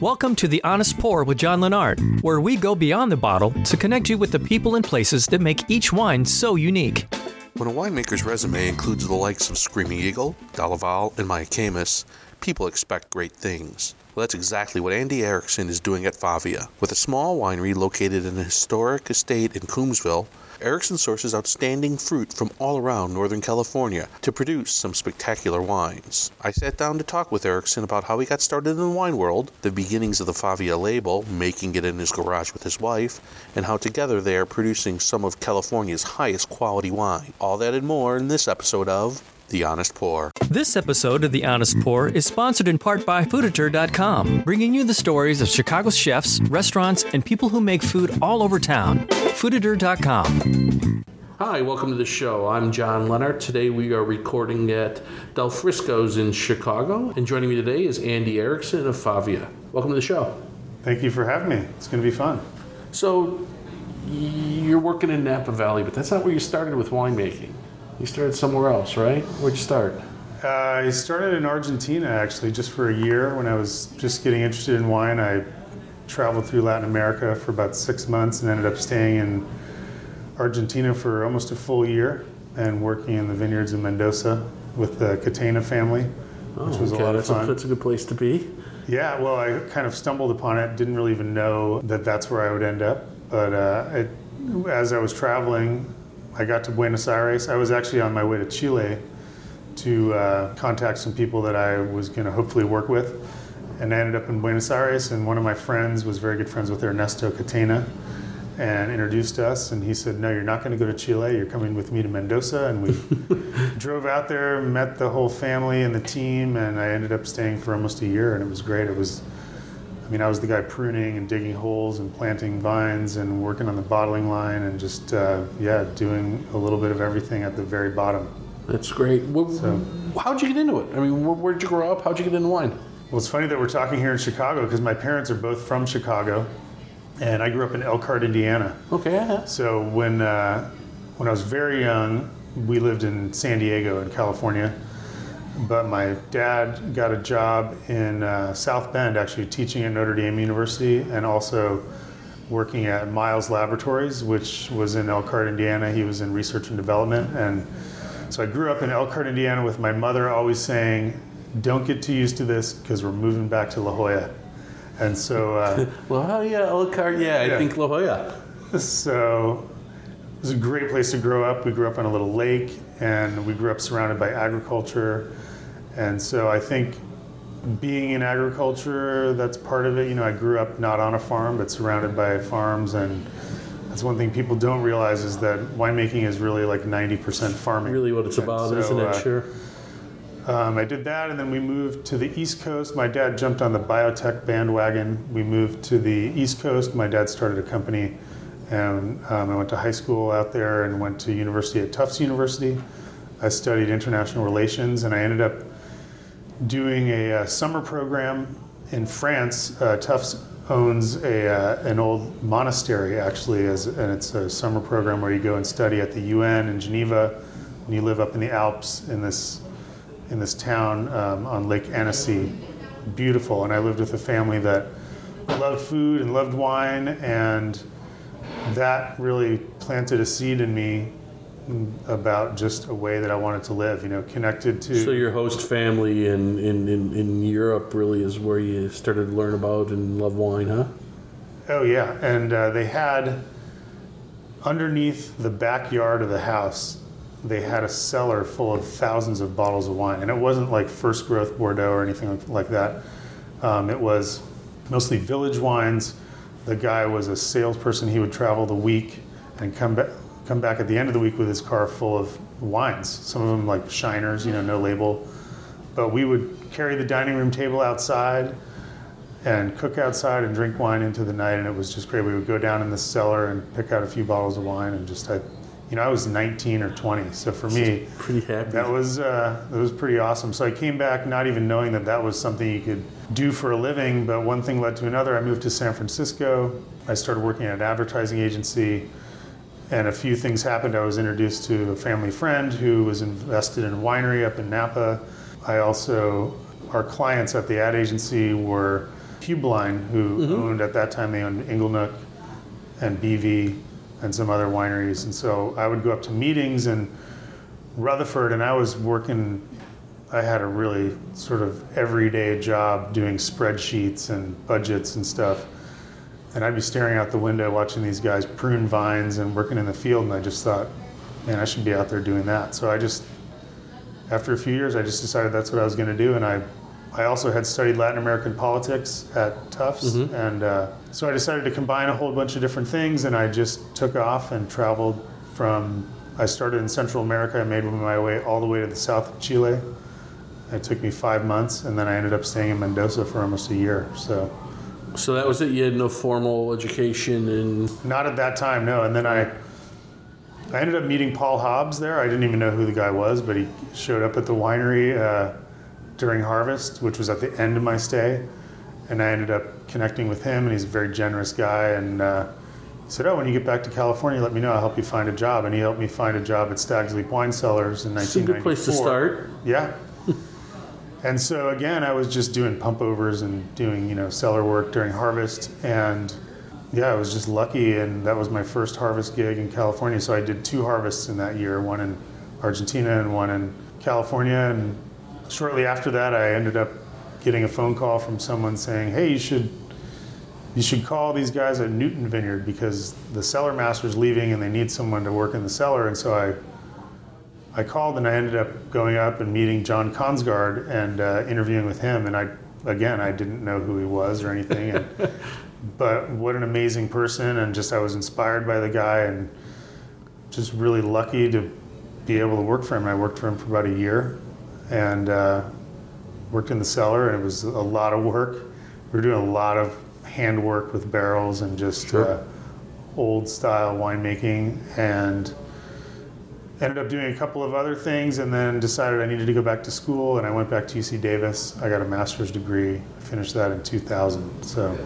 Welcome to The Honest Pour with John Lennart, where we go beyond the bottle to connect you with the people and places that make each wine so unique. When a winemaker's resume includes the likes of Screaming Eagle, Dalla Valle, and Mayacamas, people expect great things. Well, that's exactly what Andy Erickson is doing at Favia. With a small winery located in a historic estate in Coombsville, Erickson sources outstanding fruit from all around Northern California to produce some spectacular wines. I sat down to talk with Erickson about how he got started in the wine world, the beginnings of the Favia label, making it in his garage with his wife, and how together they are producing some of California's highest quality wine. All that and more in this episode of The Honest Pour. This episode of The Honest Pour is sponsored in part by Fooditor.com, bringing you the stories of Chicago's chefs, restaurants, and people who make food all over town. Fooditor.com. Hi, welcome to the show. I'm John Lennart. Today we are recording at Del Frisco's in Chicago, and joining me today is Andy Erickson of Favia. Welcome to the show. Thank you for having me. It's going to be fun. So, you're working in Napa Valley, but that's not where you started with winemaking. You started somewhere else, right? Where'd you start? Uh, I started in Argentina actually, just for a year when I was just getting interested in wine. I traveled through Latin America for about six months and ended up staying in Argentina for almost a full year and working in the vineyards in Mendoza with the Catena family, which was okay, a lot of that's fun. A, that's a good place to be. Yeah, well, I kind of stumbled upon it. Didn't really even know that that's where I would end up. But uh, it, as I was traveling, I got to Buenos Aires. I was actually on my way to Chile to uh, contact some people that I was going to hopefully work with. And I ended up in Buenos Aires, and one of my friends was very good friends with Ernesto Catena and introduced us. And he said, No, you're not going to go to Chile. You're coming with me to Mendoza. And we drove out there, met the whole family and the team, and I ended up staying for almost a year, and it was great. It was I mean, I was the guy pruning and digging holes and planting vines and working on the bottling line and just, uh, yeah, doing a little bit of everything at the very bottom. That's great. Wh- So- How'd you get into it? I mean, where, where'd you grow up? How'd you get into wine? Well, it's funny that we're talking here in Chicago because my parents are both from Chicago, and I grew up in Elkhart, Indiana. Okay. So when uh, when I was very young, we lived in San Diego in California, but my dad got a job in uh, South Bend, actually teaching at Notre Dame University, and also working at Miles Laboratories, which was in Elkhart, Indiana. He was in research and development, and so I grew up in Elkhart, Indiana, with my mother always saying, "Don't get too used to this because we're moving back to La Jolla." And so. Uh, Well, yeah, Elkhart, yeah, I Yeah. think La Jolla. so it was a great place to grow up. We grew up on a little lake and we grew up surrounded by agriculture. And so I think being in agriculture, that's part of it. You know, I grew up not on a farm, but surrounded by farms. And that's one thing people don't realize is that winemaking is really like 90% farming. Really what it's about, so, isn't it? uh, Sure. um, I did that, and then we moved to the East Coast. My dad jumped on the biotech bandwagon. We moved to the East Coast. My dad started a company, and um, I went to high school out there and went to university at Tufts University. I studied international relations, and I ended up doing a, uh summer program in France. Uh, Tufts owns a, uh, an old monastery, actually, as, and it's a summer program where you go and study at the UN in Geneva, and you live up in the Alps in this in this town um, on Lake Annecy. Beautiful. And I lived with a family that loved food and loved wine, and that really planted a seed in me about just a way that I wanted to live, you know, connected to. So your host family in, in, in, in Europe really is where you started to learn about and love wine, huh? Oh yeah, and uh, they had underneath the backyard of the house, they had a cellar full of thousands of bottles of wine, and it wasn't like first growth Bordeaux or anything like- that. Um, it was mostly village wines. The guy was a salesperson. He would travel the week and come back come back at the end of the week with his car full of wines. Some of them like shiners, you know, no label. But we would carry the dining room table outside and cook outside and drink wine into the night, and it was just great. We would go down in the cellar and pick out a few bottles of wine, and just had, you know, I was 19 or 20, so for me, Pretty happy. that was uh, that was pretty awesome. So I came back not even knowing that that was something you could do for a living, but one thing led to another. I moved to San Francisco. I started working at an advertising agency, and a few things happened. I was introduced to a family friend who was invested in a winery up in Napa. I also, our clients at the ad agency were Heublein, who mm-hmm. owned at that time they owned Inglenook and BV and some other wineries. And so I would go up to meetings in Rutherford, and I was working. I had a really sort of everyday job doing spreadsheets and budgets and stuff. And I'd be staring out the window watching these guys prune vines and working in the field, and I just thought, man, I should be out there doing that. So I just, after a few years, I just decided that's what I was going to do, and I I also had studied Latin American politics at Tufts, and uh, so I decided to combine a whole bunch of different things, and I just took off and traveled from. I started in Central America. I made my way all the way to the south of Chile. It took me five months, and then I ended up staying in Mendoza for almost a year. So, So that was it. You had no formal education and not at that time, no. And then I, I ended up meeting Paul Hobbs there. I didn't even know who the guy was, but he showed up at the winery. Uh, during harvest, which was at the end of my stay. And I ended up connecting with him, and he's a very generous guy. And uh, he said, "Oh, when you get back to California, let me know. I'll help you find a job." And he helped me find a job at Stag's Leap Wine Cellars in 1994. it's a good place to start. Yeah. And so again, I was just doing pump overs and doing you know cellar work during harvest, and yeah, I was just lucky, and that was my first harvest gig in California. So I did two harvests in that year, one in Argentina and one in California, and shortly after that, I ended up getting a phone call from someone saying, "Hey, you should you should call these guys at Newton Vineyard because the cellar master's leaving and they need someone to work in the cellar." And so I I called and I ended up going up and meeting John Kongsgaard and uh, interviewing with him. And I again I didn't know who he was or anything, and, but what an amazing person! And just I was inspired by the guy and just really lucky to be able to work for him. I worked for him for about a year and uh, worked in the cellar, and it was a lot of work. We were doing a lot of hand work with barrels and just Sure. uh, old style winemaking, and ended up doing a couple of other things, and then decided I needed to go back to school, and I went back to UC Davis. I got a master's degree. I finished that in 2000. So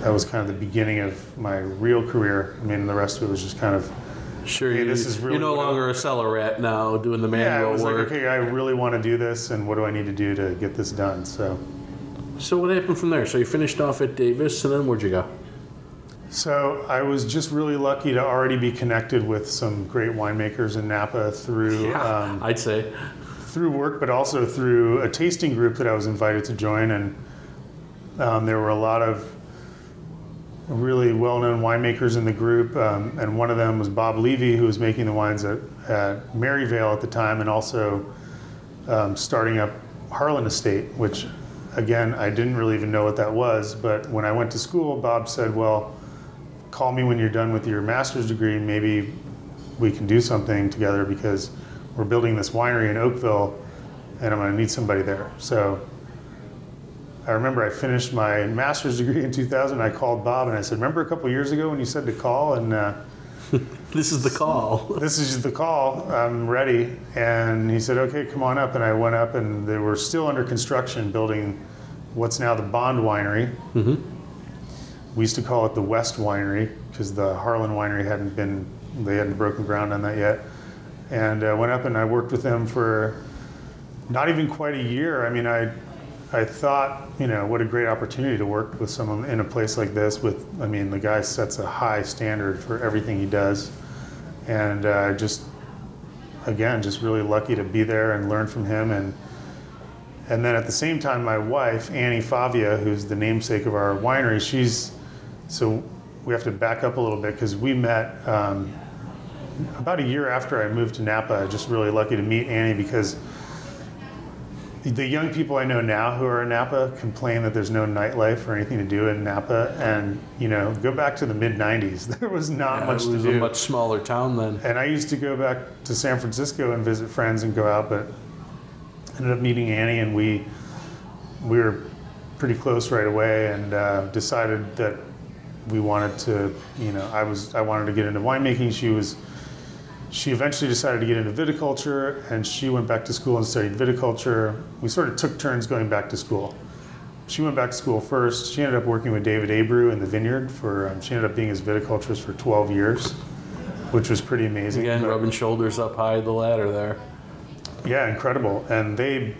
that was kind of the beginning of my real career. I mean, the rest of it was just kind of Sure, Hey, you, this is really you're no I- longer a cellar rat now, doing the yeah. I manual was work. like, okay, I really want to do this, and what do I need to do to get this done? So. So what happened from there? So you finished off at Davis, and then where'd you go? So I was just really lucky to already be connected with some great winemakers in Napa through um, I'd say. through work, but also through a tasting group that I was invited to join, and um, there were a lot of really well-known winemakers in the group, um, and one of them was Bob Levy, who was making the wines at, at Merryvale at the time, and also um, starting up Harlan Estate, which again I didn't really even know what that was, but when I went to school, Bob said, "Well, call me when you're done with your master's degree. Maybe we can do something together because we're building this winery in Oakville, and I'm going to need somebody there." So I remember I finished my master's degree in 2000. I called Bob and I said, "Remember a couple years ago when you said to call and." Uh, This is the call. this is the call. I'm ready. And he said, okay, come on up. And I went up, and they were still under construction building what's now the Bond Winery. We used to call it the West Winery because the Harlan Winery hadn't been, they hadn't broken ground on that yet. And I went up and I worked with them for not even quite a year. I mean, I, I thought, you know, what a great opportunity to work with someone in a place like this. With, I mean, the guy sets a high standard for everything he does, and uh, just, again, just really lucky to be there and learn from him. And and then at the same time, my wife Annie Favia, who's the namesake of our winery, she's so we have to back up a little bit because we met um, about a year after I moved to Napa. Just really lucky to meet Annie because the young people I know now who are in Napa complain that there's no nightlife or anything to do in Napa. And, you know, go back to the mid 90s. There was not Yeah, much it to was do. a much smaller town then. and I used to go back to San Francisco and visit friends and go out, but ended up meeting Annie and we, we were pretty close right away and uh, decided that we wanted to, you know, I was, I wanted to get into winemaking. She was, she eventually decided to get into viticulture and she went back to school and studied viticulture. We sort of took turns going back to school. She went back to school first. She ended up working with David Abreu in the vineyard for, um, she ended up being his viticulturist for 12 years, which was pretty amazing. Again, But- rubbing shoulders up high the ladder there. yeah, incredible. And they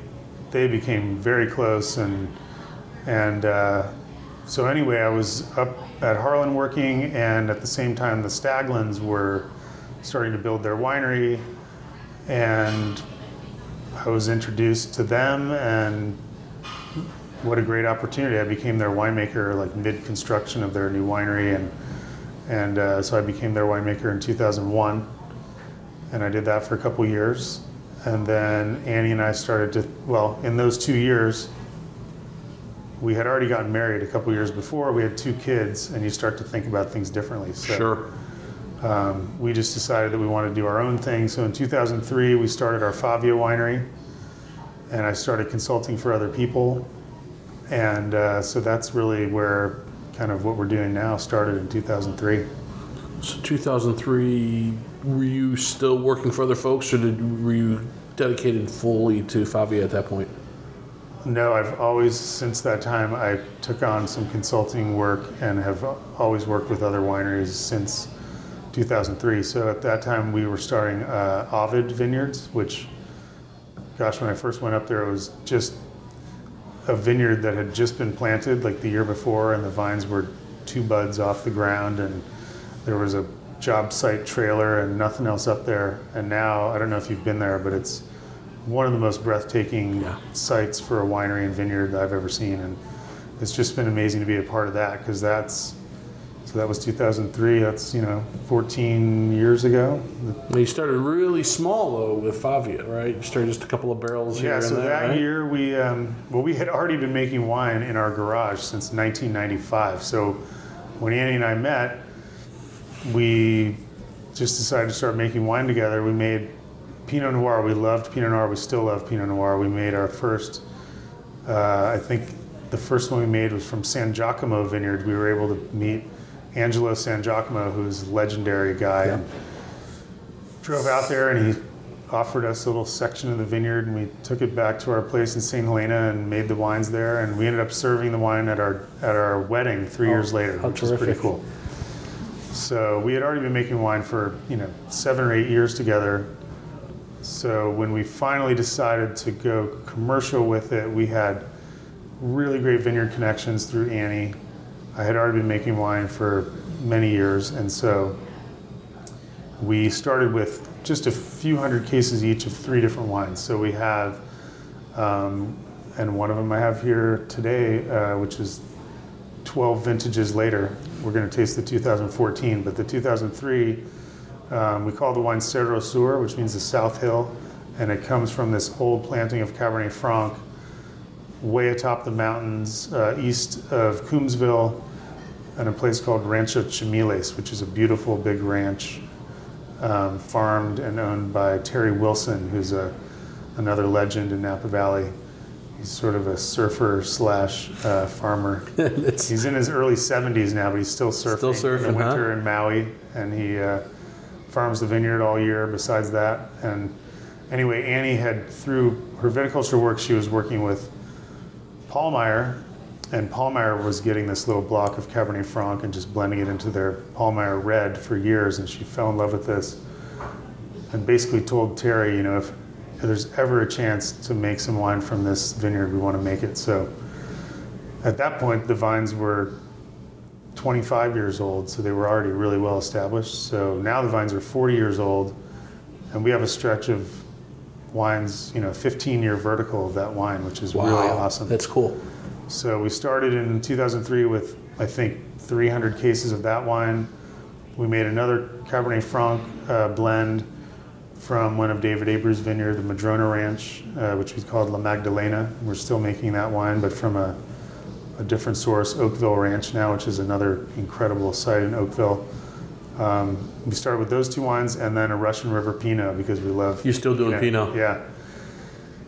they became very close and And uh, so anyway, I was up at Harlan working, and at the same time, the Staglins were starting to build their winery, and I was introduced to them, and what a great opportunity! I became their winemaker, like mid construction of their new winery, and and uh, so I became their winemaker in 2001, and I did that for a couple years, and then Annie and I started to well, in those two years, we had already gotten married a couple years before. We had two kids, and you start to think about things differently. So, Sure. um, we just decided that we wanted to do our own thing. So in 2003, we started our Favia winery, and I started consulting for other people. And uh, so that's really where kind of what we're doing now started in 2003. So 2003, were you still working for other folks, or did, were you dedicated fully to Favia at that point? No, I've always, since that time, I took on some consulting work and have always worked with other wineries since 2003. So at that time, we were starting uh, Ovid Vineyards, which, gosh, when I first went up there, it was just a vineyard that had just been planted like the year before, and the vines were two buds off the ground, and there was a job site trailer and nothing else up there. And now, I don't know if you've been there, but it's one of the most breathtaking Yeah. sites for a winery and vineyard that I've ever seen, and it's just been amazing to be a part of that because that's so that was 2003. That's you know 14 years ago. Now, you started really small though with Favia, right? You started just a couple of barrels here Yeah. So there, that right? year we um, well we had already been making wine in our garage since 1995. So when Annie and I met, we just decided to start making wine together. We made Pinot Noir. We loved Pinot Noir. We still love Pinot Noir. We made our first, uh, I think the first one we made was from Sangiacomo Vineyard. We were able to meet Angelo Sangiacomo, who's a legendary guy. And drove out there and he offered us a little section of the vineyard and we took it back to our place in St. Helena and made the wines there and we ended up serving the wine at our at our wedding three years later, which is pretty cool. So we had already been making wine for, you know, seven or eight years together. So when we finally decided to go commercial with it, we had really great vineyard connections through Annie. I had already been making wine for many years, and so we started with just a few hundred cases each of three different wines. So we have, um, and one of them I have here today, uh, which is 12 vintages later. We're going to taste the 2014, but the 2003, um, we call the wine Cerro Sur, which means the South Hill, and it comes from this old planting of Cabernet Franc way atop the mountains uh, east of Coombsville and a place called Rancho Chimiles, which is a beautiful big ranch um, farmed and owned by Terry Wilson, who's a, another legend in Napa Valley. He's sort of a surfer slash uh, farmer. He's in his early 70s now, but he's still surfing, Still surfing, in the huh? winter in Maui, and he uh, farms the vineyard all year. Besides that, and anyway, Annie had through her viticulture work, she was working with Pahlmeyer, and Pahlmeyer was getting this little block of Cabernet Franc and just blending it into their Pahlmeyer Red for years, and she fell in love with this, and basically told Terry, you know, if there's ever a chance to make some wine from this vineyard, we want to make it. So at that point, the vines were 25 years old, so they were already really well established. So now the vines are 40 years old, and we have a stretch of wines, you know, 15 year vertical of that wine, which is really awesome. That's cool. So we started in 2003 with, I think, 300 cases of that wine. We made another Cabernet Franc uh, blend from one of David Abreu's vineyard, the Madrona Ranch, uh, which we called La Magdalena. We're still making that wine, but from a, a different source, Oakville Ranch now, which is another incredible site in Oakville. Um, we started with those two wines and then a Russian River Pinot because we love You're still doing Pinot? Yeah.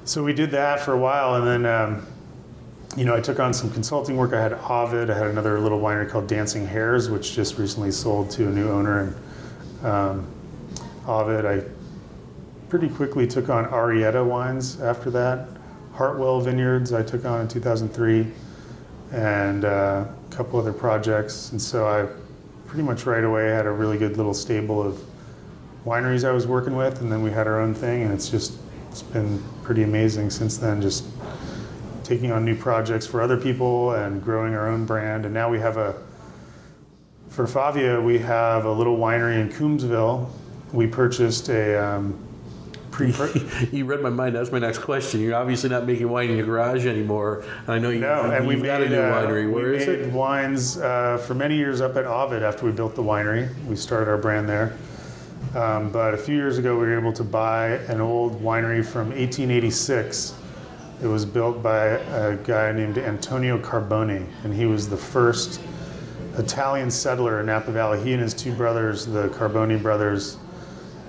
So we did that for a while, and then um, you know I took on some consulting work. I had Ovid. I had another little winery called Dancing Hares, which just recently sold to a new owner. And um, Ovid, I pretty quickly took on Arietta wines after that. Hartwell Vineyards, I took on in 2003, and uh, a couple other projects. And so I pretty much right away had a really good little stable of wineries I was working with, and then we had our own thing, and it's just it's been pretty amazing since then. Just taking on new projects for other people and growing our own brand. And now we have a, for Favia, we have a little winery in Coombsville. We purchased a um, pre. you read my mind. That's my next question. You're obviously not making wine in your garage anymore. I know you, No, and we you've made, got a new uh, winery. Where we is made it? wines uh, for many years up at Ovid after we built the winery. We started our brand there. Um, but a few years ago, we were able to buy an old winery from 1886. It was built by a guy named Antonio Carboni, and he was the first Italian settler in Napa Valley. He and his two brothers, the Carboni brothers,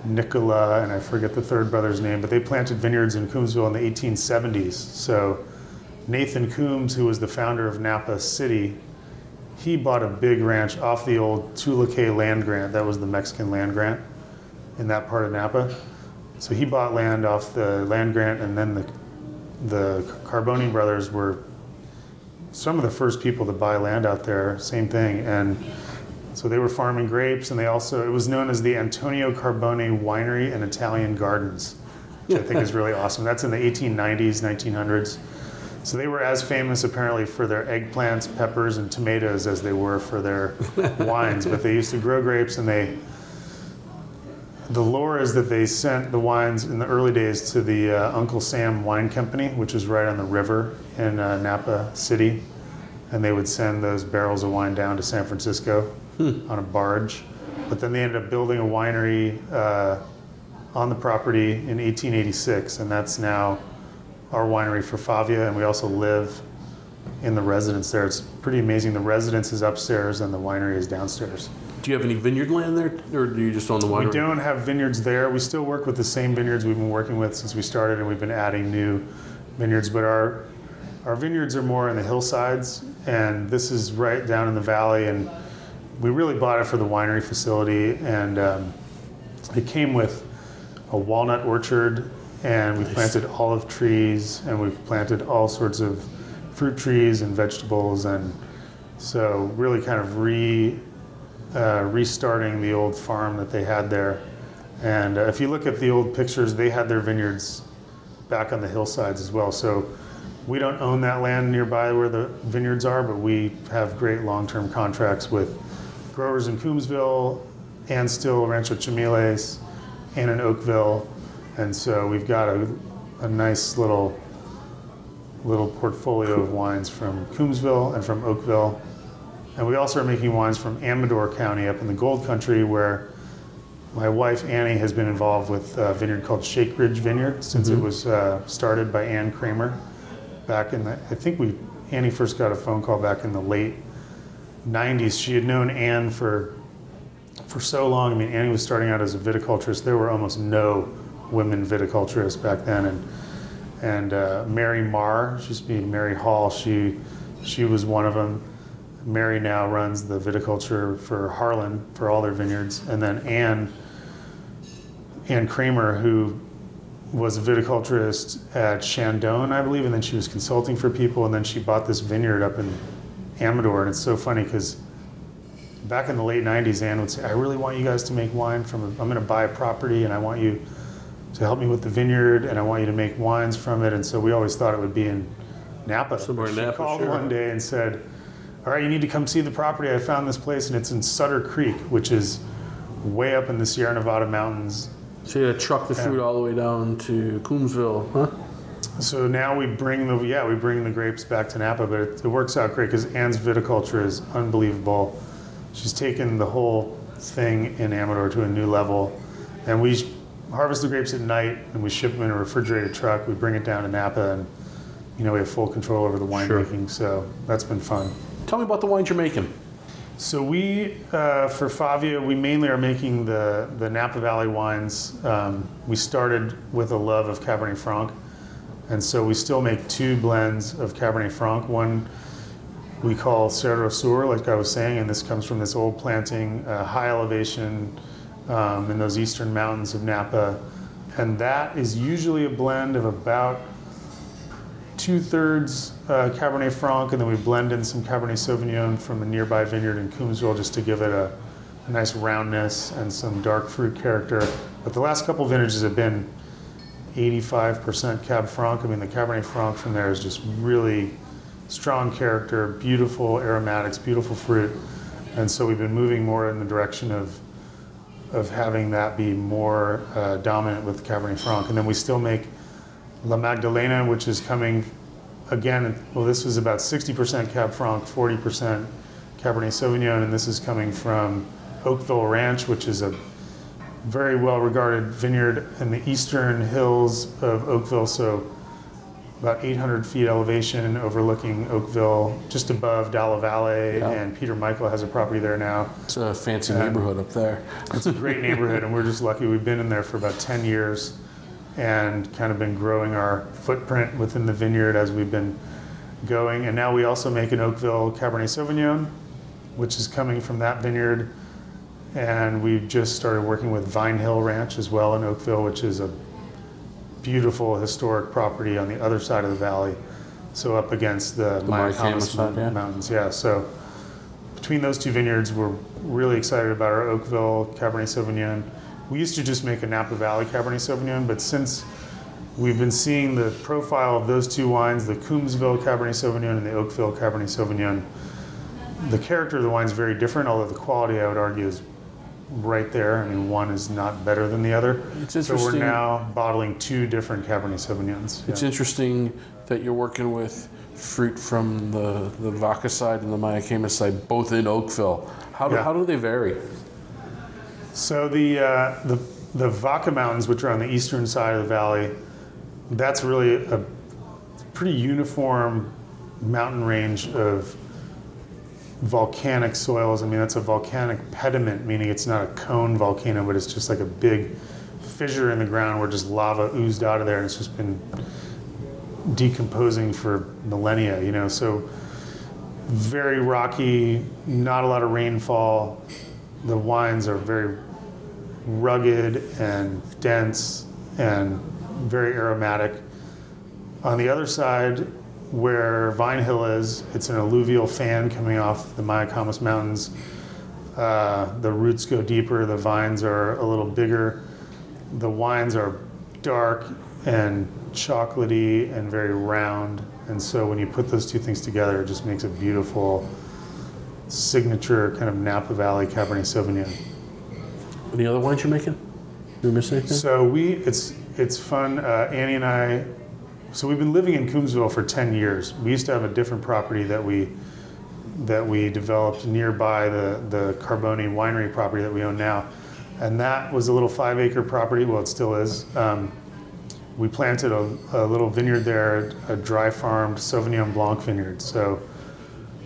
Nicola, and I forget the third brother's name, but they planted vineyards in Coombsville in the 1870s. So Nathan Coombs, who was the founder of Napa City, he bought a big ranch off the old Tulucay land grant. That was the Mexican land grant in that part of Napa. So he bought land off the land grant, and then the the Carboni brothers were some of the first people to buy land out there. Same thing, and so they were farming grapes, and they also it was known as the Antonio Carboni Winery and Italian Gardens, which I think is really awesome. That's in the 1890s, 1900s. So they were as famous apparently for their eggplants, peppers, and tomatoes as they were for their wines. But they used to grow grapes, and they the lore is that they sent the wines in the early days to the uh, Uncle Sam Wine Company, which is right on the river in uh, Napa City, and they would send those barrels of wine down to San Francisco on a barge. But then they ended up building a winery uh, on the property in 1886, and that's now our winery for Favia, and we also live in the residence there. It's pretty amazing. The residence is upstairs and the winery is downstairs. Do you have any vineyard land there, or do you just own the winery? We don't have vineyards there. We still work with the same vineyards we've been working with since we started, and we've been adding new vineyards. But our our vineyards are more in the hillsides, and this is right down in the valley. And we really bought it for the winery facility, and um, it came with a walnut orchard, and we planted olive trees, and we've planted all sorts of fruit trees and vegetables, and so really kind of re uh, restarting the old farm that they had there. And uh, if you look at the old pictures, they had their vineyards back on the hillsides as well. So we don't own that land nearby where the vineyards are, but we have great long-term contracts with growers in Coombsville and still Rancho Chimiles and in Oakville. And so we've got a, a nice little little portfolio of wines from Coombsville and from Oakville. And we also are making wines from Amador County up in the Gold Country, where my wife Annie has been involved with a vineyard called Shake Ridge Vineyard since it was uh, started by Ann Kraemer back in the. I think we Annie first got a phone call back in the late '90s. She had known Anne for for so long. I mean, Annie was starting out as a viticulturist. There were almost no women viticulturists back then, and and uh, Mary Maher, she's being Mary Hall. She she was one of them. Mary now runs the viticulture for Harlan for all their vineyards, and then Anne Ann Kraemer, who was a viticulturist at Chandon, I believe, and then she was consulting for people, and then she bought this vineyard up in Amador, and it's so funny because back in the late '90s, Anne would say, "I really want you guys to make wine from. A, I'm going to buy a property, and I want you." to help me with the vineyard, and I want you to make wines from it. And so we always thought it would be in Napa. Somewhere in Napa, called sure. one day and said, "All right, you need to come see the property. I found this place, and it's in Sutter Creek, which is way up in the Sierra Nevada mountains." So you had to truck the fruit Yeah. all the way down to Coombsville, huh? So now we bring the yeah we bring the grapes back to Napa, but it, it works out great because Anne's viticulture is unbelievable. She's taken the whole thing in Amador to a new level, and we harvest the grapes at night and we ship them in a refrigerated truck. We bring it down to Napa, and you know we have full control over the winemaking. So that's been fun. Tell me about the wines you're making. So we, uh, for Favia, we mainly are making the, the Napa Valley wines. Um, we started with a love of Cabernet Franc, and so we still make two blends of Cabernet Franc. One we call Cerro Sur, like I was saying, and this comes from this old planting, uh, high elevation um, in those eastern mountains of Napa. And that is usually a blend of about two thirds uh, Cabernet Franc, and then we blend in some Cabernet Sauvignon from a nearby vineyard in Coombsville just to give it a, a nice roundness and some dark fruit character. But the last couple vintages have been 85% Cab Franc. I mean, the Cabernet Franc from there is just really strong character, beautiful aromatics, beautiful fruit. And so we've been moving more in the direction of of having that be more uh, dominant with Cabernet Franc. And then we still make La Magdalena, which is coming again. Well, this was about 60% Cab Franc, 40% Cabernet Sauvignon, and this is coming from Oakville Ranch, which is a very well regarded vineyard in the eastern hills of Oakville. So about 800 feet elevation overlooking Oakville, just above Dalla Valle, Yeah. and Peter Michael has a property there now. It's a fancy Yeah. neighborhood up there. It's a great neighborhood, and we're just lucky. We've been in there for about 10 years and kind of been growing our footprint within the vineyard as we've been going. And now we also make an Oakville Cabernet Sauvignon, which is coming from that vineyard. And we've just started working with Vine Hill Ranch as well in Oakville, which is a beautiful historic property on the other side of the valley. So up against the, Mayacamas Mayacamas side, yeah. Mountains. Yeah, so between those two vineyards, we're really excited about our Oakville Cabernet Sauvignon. We used to just make a Napa Valley Cabernet Sauvignon, but since we've been seeing the profile of those two wines, the Coombsville Cabernet Sauvignon and the Oakville Cabernet Sauvignon, the character of the wine is very different, although the quality, I would argue, is right there. I mean, one is not better than the other. It's So we're now bottling two different Cabernet Sauvignons. It's Yeah. interesting that you're working with fruit from the, the Vaca side and the Mayacamas side, both in Oakville. How do, Yeah. how do they vary? So the, uh, the the Vaca Mountains, which are on the eastern side of the valley, that's really a pretty uniform mountain range of volcanic soils. I mean, that's a volcanic pediment, meaning it's not a cone volcano, but it's just like a big fissure in the ground where just lava oozed out of there, and it's just been decomposing for millennia. You know, so very rocky, not a lot of rainfall. The wines are very rugged and dense and very aromatic. On the other side, where Vine Hill is, it's an alluvial fan coming off the Mayacamas Mountains. Uh, the roots go deeper, the vines are a little bigger. The wines are dark and chocolatey and very round. And so when you put those two things together, it just makes a beautiful signature kind of Napa Valley Cabernet Sauvignon. Any other wines you're making? You missing anything? So we, it's it's fun. Uh, Annie and I, so we've been living in Coombsville for ten years. We used to have a different property that we that we developed nearby the the Carboni winery property that we own now, and that was a little five acre property. Well, it still is. Um, we planted a, a little vineyard there, a dry farmed Sauvignon Blanc vineyard. So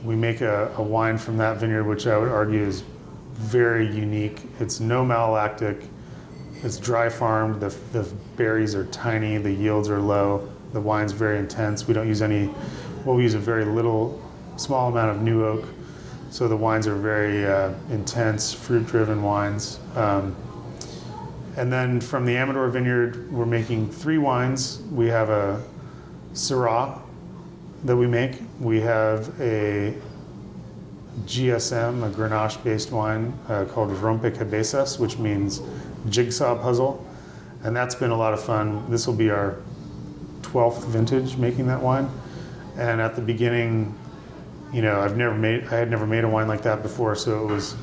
we make a, a wine from that vineyard, which I would argue is very unique. It's no malolactic. It's dry farmed. The, the berries are tiny. The yields are low. The wine's very intense. We don't use any. Well, we use a very little, small amount of new oak. So the wines are very uh, intense, fruit-driven wines. Um, and then from the Amador Vineyard, we're making three wines. We have a Syrah that we make. We have a GSM, a Grenache-based wine uh, called Rompecabezas, which means jigsaw puzzle, and that's been a lot of fun. This will be our 12th vintage making that wine, and at the beginning, you know, I've never made, I had never made a wine like that before, so it was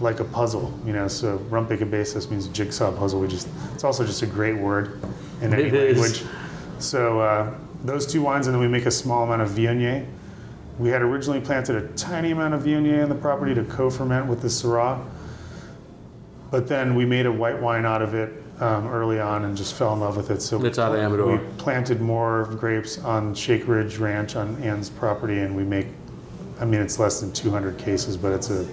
like a puzzle, you know. So rompecabezas means jigsaw puzzle. We just, it's also just a great word in any It is. language. So uh, those two wines, and then we make a small amount of Viognier. We had originally planted a tiny amount of Viognier in the property to co-ferment with the Syrah, but then we made a white wine out of it um, early on and just fell in love with it. So It's out of Amador. We planted more grapes on Shake Ridge Ranch on Ann's property, and we make. I mean, it's less than 200 cases, but it's a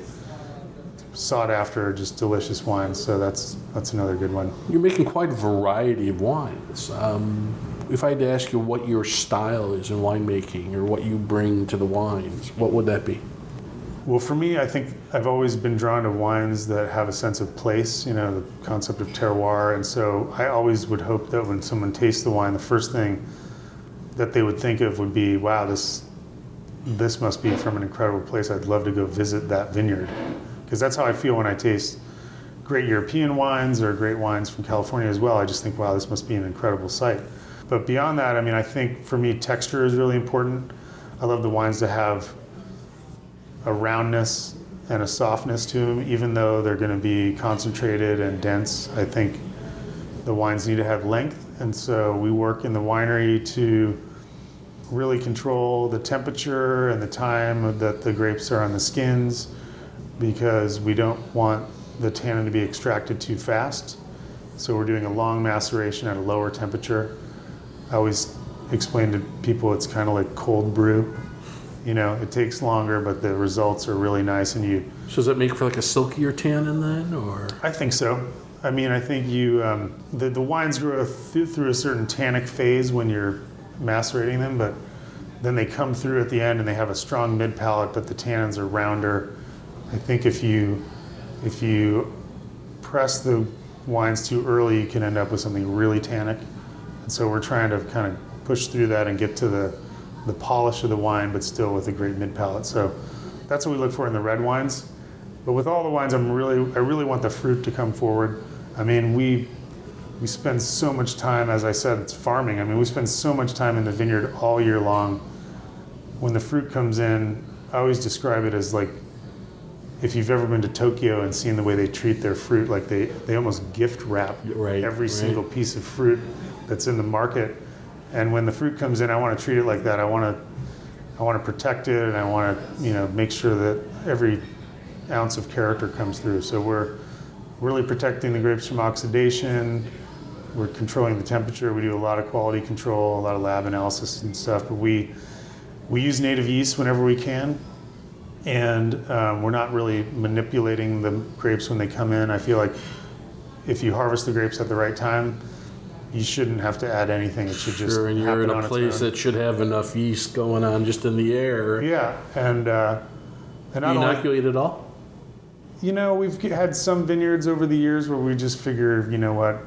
sought after, just delicious wine. So that's that's another good one. You're making quite a variety of wines. Um, if I had to ask you what your style is in winemaking or what you bring to the wines, what would that be? Well, for me, I think I've always been drawn to wines that have a sense of place, you know, the concept of terroir. And so I always would hope that when someone tastes the wine, the first thing that they would think of would be, wow, this, this must be from an incredible place. I'd love to go visit that vineyard. Because that's how I feel when I taste great European wines or great wines from California as well. I just think, wow, this must be an incredible site. But beyond that, I mean, I think for me, texture is really important. I love the wines to have a roundness and a softness to them, even though they're going to be concentrated and dense. I think the wines need to have length, and so we work in the winery to really control the temperature and the time that the grapes are on the skins because we don't want the tannin to be extracted too fast. So we're doing a long maceration at a lower temperature. I always explain to people it's kind of like cold brew. You know, it takes longer, but the results are really nice, and you. So does that make for like a silkier tannin then, or? I think so. I mean, I think you um, the the wines grow th- through a certain tannic phase when you're macerating them, but then they come through at the end and they have a strong mid palate, but the tannins are rounder. I think if you if you press the wines too early, you can end up with something really tannic. And so we're trying to kind of push through that and get to the, the polish of the wine, but still with a great mid palate. So that's what we look for in the red wines. But with all the wines, I'm really I really want the fruit to come forward. I mean, we we spend so much time, as I said, it's farming. I mean, we spend so much time in the vineyard all year long. When the fruit comes in, I always describe it as like if you've ever been to Tokyo and seen the way they treat their fruit, like they, they almost gift wrap Right, every right. single piece of fruit that's in the market. And when the fruit comes in, I want to treat it like that. I want to I want to protect it, and I want to you know make sure that every ounce of character comes through. So we're really protecting the grapes from oxidation. We're controlling the temperature. We do a lot of quality control, a lot of lab analysis and stuff. But we we use native yeast whenever we can, and um, we're not really manipulating the grapes when they come in. I feel like if you harvest the grapes at the right time, you shouldn't have to add anything. It should just Sure, and you're in a place that should have enough yeast going on just in the air. yeah, and uh, and You inoculate it all? You know, we've had some vineyards over the years where we just figure, you know what,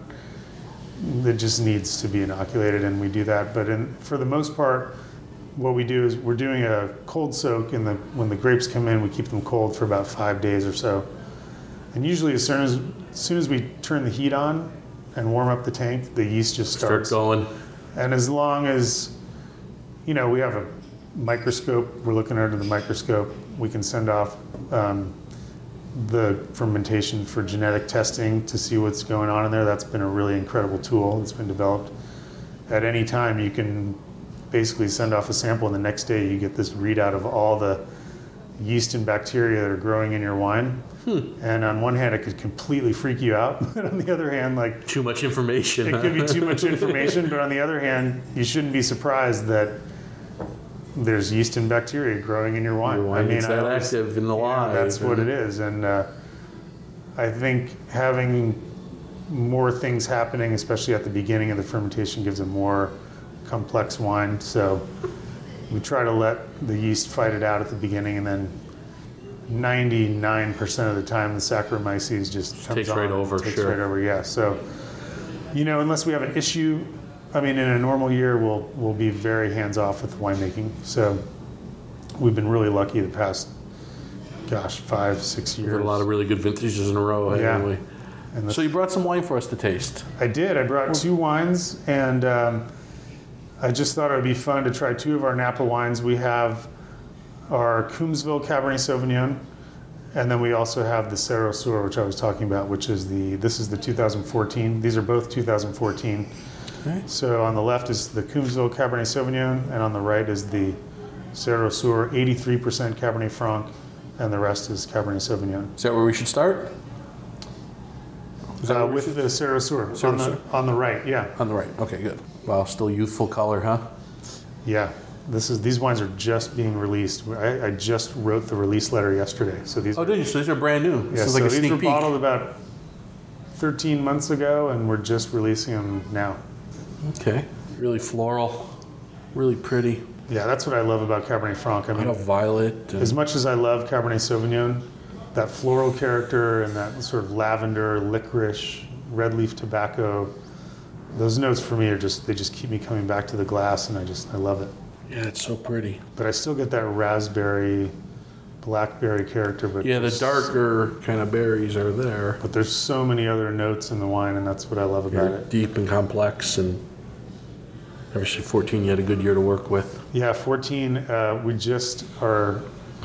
it just needs to be inoculated, and we do that. But in, for the most part, what we do is we're doing a cold soak, and the when the grapes come in, we keep them cold for about five days or so. And usually, as soon as, as soon as we turn the heat on and warm up the tank, the yeast just Start starts. going. And as long as, you know, we have a microscope, we're looking under the microscope, we can send off um, the fermentation for genetic testing to see what's going on in there. That's been a really incredible tool that's been developed. At any time, you can basically send off a sample, and the next day, you get this readout of all the yeast and bacteria that are growing in your wine. And on one hand, it could completely freak you out, but on the other hand, like Too much information. it huh? could be too much information, but on the other hand, you shouldn't be surprised that there's yeast and bacteria growing in your wine. Your wine gets that always- active in the yeah, live. that's what it is, and uh, I think having more things happening, especially at the beginning of the fermentation, gives a more complex wine. So we try to let the yeast fight it out at the beginning, and then 99% of the time, the Saccharomyces just comes takes right over, Takes sure. right over, yeah. So you know, unless we have an issue, I mean, in a normal year, we'll we'll be very hands off with winemaking. So we've been really lucky the past, gosh, five, six years. We've had a lot of really good vintages in a row, Yeah. And the- So you brought some wine for us to taste. I did. I brought two wines, and um, I just thought it would be fun to try two of our Napa wines. We have our Coombsville Cabernet Sauvignon, and then we also have the Cerro Sur, which I was talking about, which is the this is the 2014. These are both 2014. Okay. So on the left is the Coombsville Cabernet Sauvignon, and on the right is the Cerro Sur, 83% Cabernet Franc, and the rest is Cabernet Sauvignon. Is that where we should start? Uh, with should- the Cerro Sur Cerro on the, Sur. on the right, yeah. on the right. Okay, good. Wow, still youthful color, huh? Yeah, this is these wines are just being released. I, I just wrote the release letter yesterday, so these Oh, did you? So these are brand new. yeah, This is so like a these sneak were peek. bottled about 13 months ago, and we're just releasing them now. Okay, really floral, really pretty. Yeah, that's what I love about Cabernet Franc. I mean, of violet. and- as much as I love Cabernet Sauvignon, that floral character and that sort of lavender, licorice, red leaf tobacco, those notes for me are just they just keep me coming back to the glass, and I just I love it. Yeah, it's so pretty. But I still get that raspberry, blackberry character, but Yeah, the darker kind of berries are there. But there's so many other notes in the wine, and that's what I love about They're it. deep and complex, and obviously 14, you had a good year to work with. Yeah, 14. Uh, we just are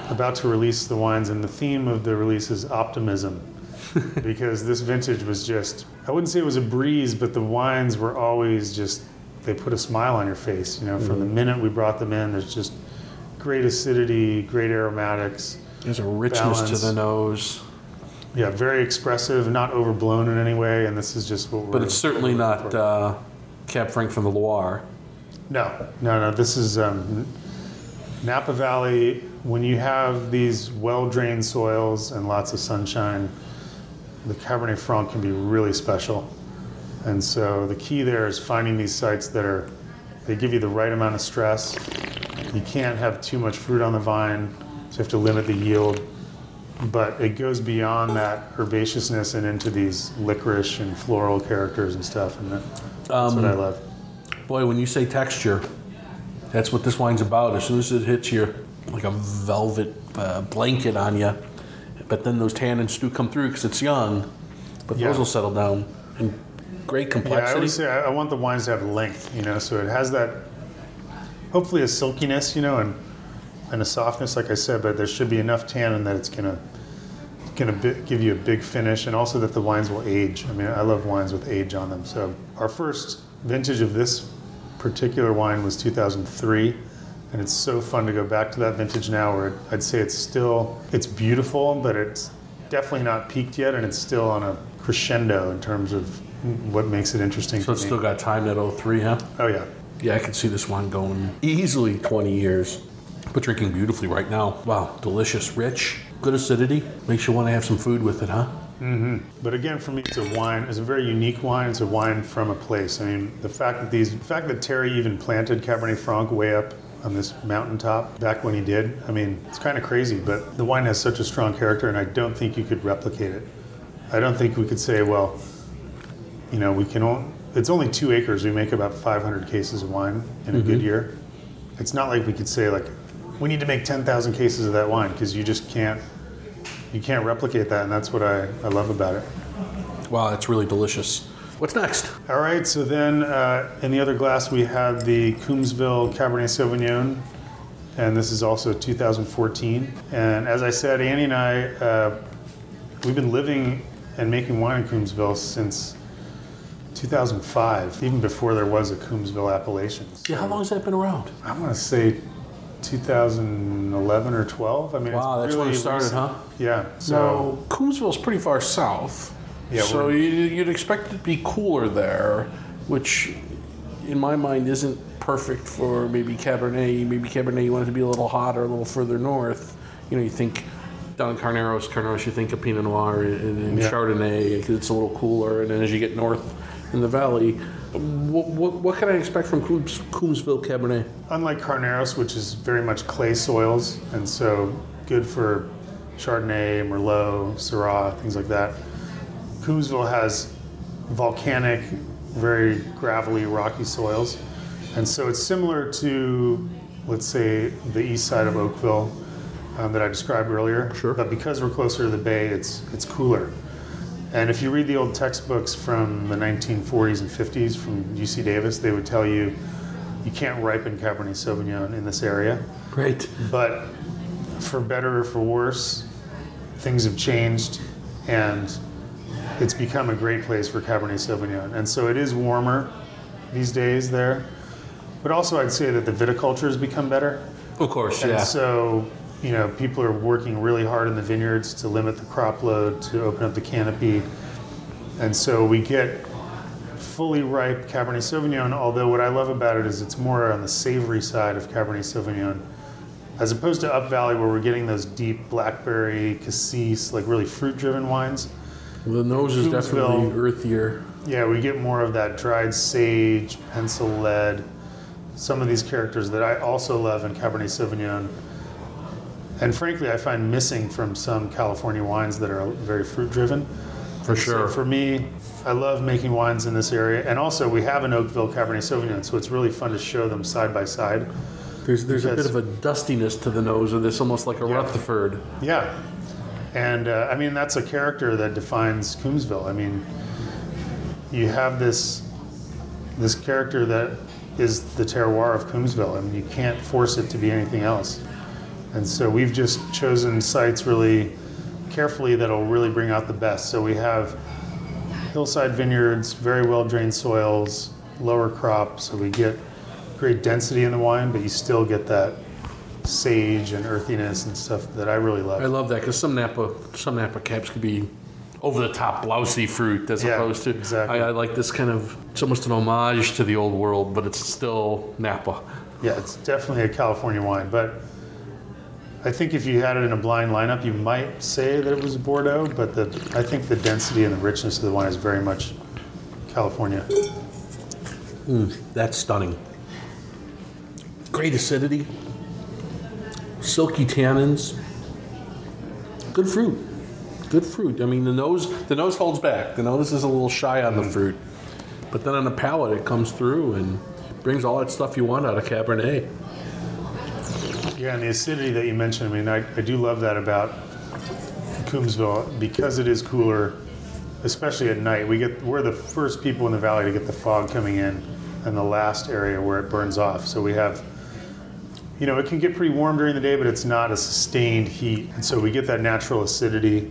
about to release the wines, and the theme of the release is optimism, because this vintage was just. I wouldn't say it was a breeze, but the wines were always just. They put a smile on your face. You know, from the minute we brought them in, there's just great acidity, great aromatics. There's a richness to the nose, Yeah, very expressive, not overblown in any way, and this is just what we're. but it's certainly not uh, Cab Franc from the Loire. No, no, no. This is um, Napa Valley. When you have these well-drained soils and lots of sunshine, the Cabernet Franc can be really special. And so the key there is finding these sites that are they give you the right amount of stress. You can't have too much fruit on the vine, so you have to limit the yield. But it goes beyond that herbaceousness and into these licorice and floral characters and stuff, and that, that's what I love. Boy, when you say texture, that's what this wine's about. As soon as it hits you like a velvet uh, blanket on you, but then those tannins do come through because it's young, but Yeah. those will settle down. And great Yeah, I complexity. always say I I want the wines to have length, you know, so it has that, hopefully a silkiness, you know, and and a softness, like I said, but there should be enough tannin that it's gonna gonna bi- give you a big finish, and also that the wines will age. I mean, I love wines with age on them. So our first vintage of this particular wine was 2003. And it's so fun to go back to that vintage now where I'd say it's still, it's beautiful, but it's definitely not peaked yet. And it's still on a crescendo in terms of what makes it interesting so it's me. still got time at 03, huh? oh, yeah. Yeah, I could see this wine going easily 20 years, but drinking beautifully right now. Wow, delicious, rich, good acidity. Makes you want to have some food with it, huh? Mm-hmm. But again, for me, it's a wine. It's a very unique wine. It's a wine from a place. I mean, the fact that these, the fact that Terry even planted Cabernet Franc way up on this mountaintop back when he did. I mean, it's kind of crazy. But the wine has such a strong character, and I don't think you could replicate it. I don't think we could say, well, you know, we can. Only, it's only two acres. We make about 500 cases of wine in a good year. It's not like we could say like, we need to make 10,000 cases of that wine because you just can't. You can't replicate that, and that's what I, I love about it. Wow, it's really delicious. What's next? All right, so then uh, in the other glass we have the Coombsville Cabernet Sauvignon, and this is also 2014. And as I said, Annie and I, uh, we've been living and making wine in Coombsville since 2005, even before there was a Coombsville appellation. Yeah, how long has that been around? I want to say 2011 or 12. I mean, Wow, that's when it started, recent. huh? Yeah. So So Coombsville's pretty far south. Yeah, so you- you'd expect it to be cooler there, which in my mind isn't perfect for maybe Cabernet. Maybe Cabernet you want it to be a little hotter, a little further north. You know, you think down in Carneros, Carneros, you think of Pinot Noir and, and Yeah. Chardonnay because it's a little cooler. And then as you get north in the valley, what, what, what can I expect from Coombs, Coombsville Cabernet? unlike Carneros, which is very much clay soils, and so good for Chardonnay, Merlot, Syrah, things like that. Coombsville has volcanic, very gravelly, rocky soils, and so it's similar to, let's say, the east side of Oakville um, that I described earlier. Sure. But because we're closer to the bay, it's it's cooler. And if you read the old textbooks from the 1940s and 50s from UC Davis, they would tell you you can't ripen Cabernet Sauvignon in this area. Great. But for better or for worse, things have changed and it's become a great place for Cabernet Sauvignon. And so it is warmer these days there. But also, I'd say that the viticulture has become better. Of course, And yeah. so, you know, people are working really hard in the vineyards to limit the crop load, to open up the canopy. And so we get fully ripe Cabernet Sauvignon, although what I love about it is it's more on the savory side of Cabernet Sauvignon. As opposed to Up Valley, where we're getting those deep blackberry, cassis, like really fruit driven wines. the nose is definitely earthier. Yeah, we get more of that dried sage, pencil lead, some of these characters that I also love in Cabernet Sauvignon. And frankly, I find missing from some California wines that are very fruit driven. For So sure. for me, I love making wines in this area. And also, we have an Oakville Cabernet Sauvignon, so it's really fun to show them side by side. There's there's a bit of a dustiness to the nose of this, almost like a Yeah. Rutherford. Yeah, and uh, I mean that's a character that defines Coombsville. I mean, you have this this character that is the terroir of Coombsville. I mean, you can't force it to be anything else. And so we've just chosen sites really carefully that'll really bring out the best. So we have hillside vineyards, very well drained soils, lower crop, so we get great density in the wine, but you still get that sage and earthiness and stuff that I really love. I love that because some Napa some Napa Cabs could be over the top blousy fruit as Yeah, opposed to. exactly. I, I like this kind of. It's almost an homage to the old world, but it's still Napa. Yeah, it's definitely a California wine, but I think if you had it in a blind lineup, you might say that it was Bordeaux, but the, I think the density and the richness of the wine is very much California. Hmm, that's stunning. Great acidity, silky tannins, good fruit. Good fruit. I mean, the nose the nose holds back. The nose is a little shy on the hmm. fruit, but then on the palate, it comes through and brings all that stuff you want out of Cabernet. Yeah, and the acidity that you mentioned, I mean, I, I do love that about Coombsville because it is cooler, especially at night. We get we're the first people in the valley to get the fog coming in, and the last area where it burns off. So we have, you know, it can get pretty warm during the day, but it's not a sustained heat, and so we get that natural acidity,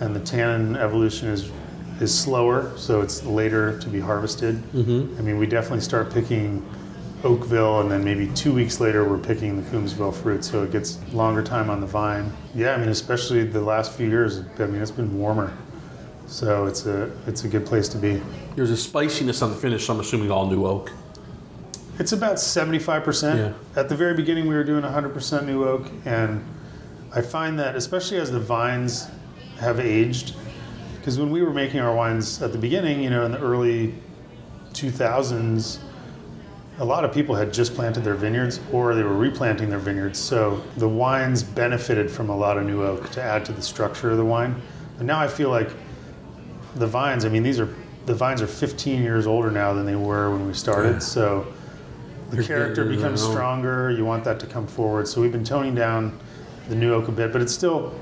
and the tannin evolution is is slower, so it's later to be harvested. Mm-hmm. I mean, we definitely start picking Oakville, and then maybe two weeks later we're picking the Coombsville fruit, so it gets longer time on the vine. Yeah, I mean, especially the last few years. I mean, it's been warmer, so it's a it's a good place to be. There's a spiciness on the finish. So I'm assuming all new oak. It's about 75%. Yeah. At the very beginning, we were doing 100% new oak, and I find that, especially as the vines have aged, because when we were making our wines at the beginning, you know, in the early 2000s, a lot of people had just planted their vineyards or they were replanting their vineyards. So the wines benefited from a lot of new oak to add to the structure of the wine. But now I feel like the vines, I mean, these are the vines are 15 years older now than they were when we started. Yeah. So the They're character becomes stronger. You want that to come forward. So we've been toning down the new oak a bit, but it's still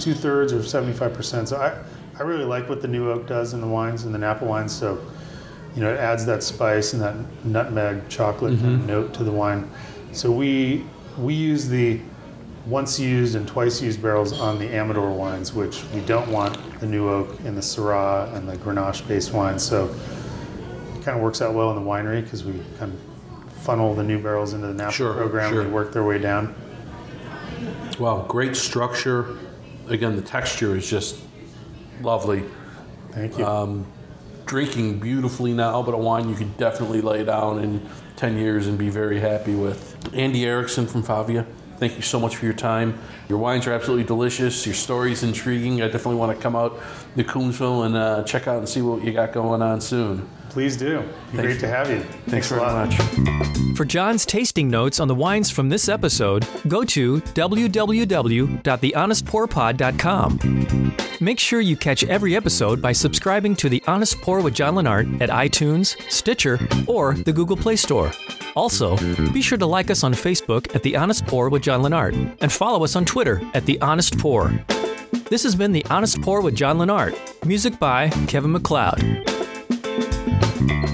two thirds or 75%. So I, I really like what the new oak does in the wines and the Napa wines. So, you know, it adds that spice and that nutmeg chocolate kind of note to the wine. So we we use the once used and twice used barrels on the Amador wines, which we don't want the new oak in the Syrah and the Grenache based wines. So it kind of works out well in the winery because we kind of funnel the new barrels into the Napa Sure, program sure. and work their way down. Wow, great structure. Again, the texture is just lovely. Thank you. Um, drinking beautifully now, but a wine you could definitely lay down in 10 years and be very happy with. Andy Erickson from Favia, thank you so much for your time. Your wines are absolutely delicious. Your story's intriguing. I definitely want to come out to Coombsville and uh, check out and see what you got going on soon. Please do. Be great to have you. Thanks, a very lot. much. For John's tasting notes on the wines from this episode, go to www.thehonestpourpod.com. Make sure you catch every episode by subscribing to The Honest Pour with John Lennart at iTunes, Stitcher, or the Google Play Store. Also, be sure to like us on Facebook at The Honest Pour with John Lennart and follow us on Twitter at The Honest Pour. This has been The Honest Pour with John Lennart. Music by Kevin MacLeod. Mm-hmm.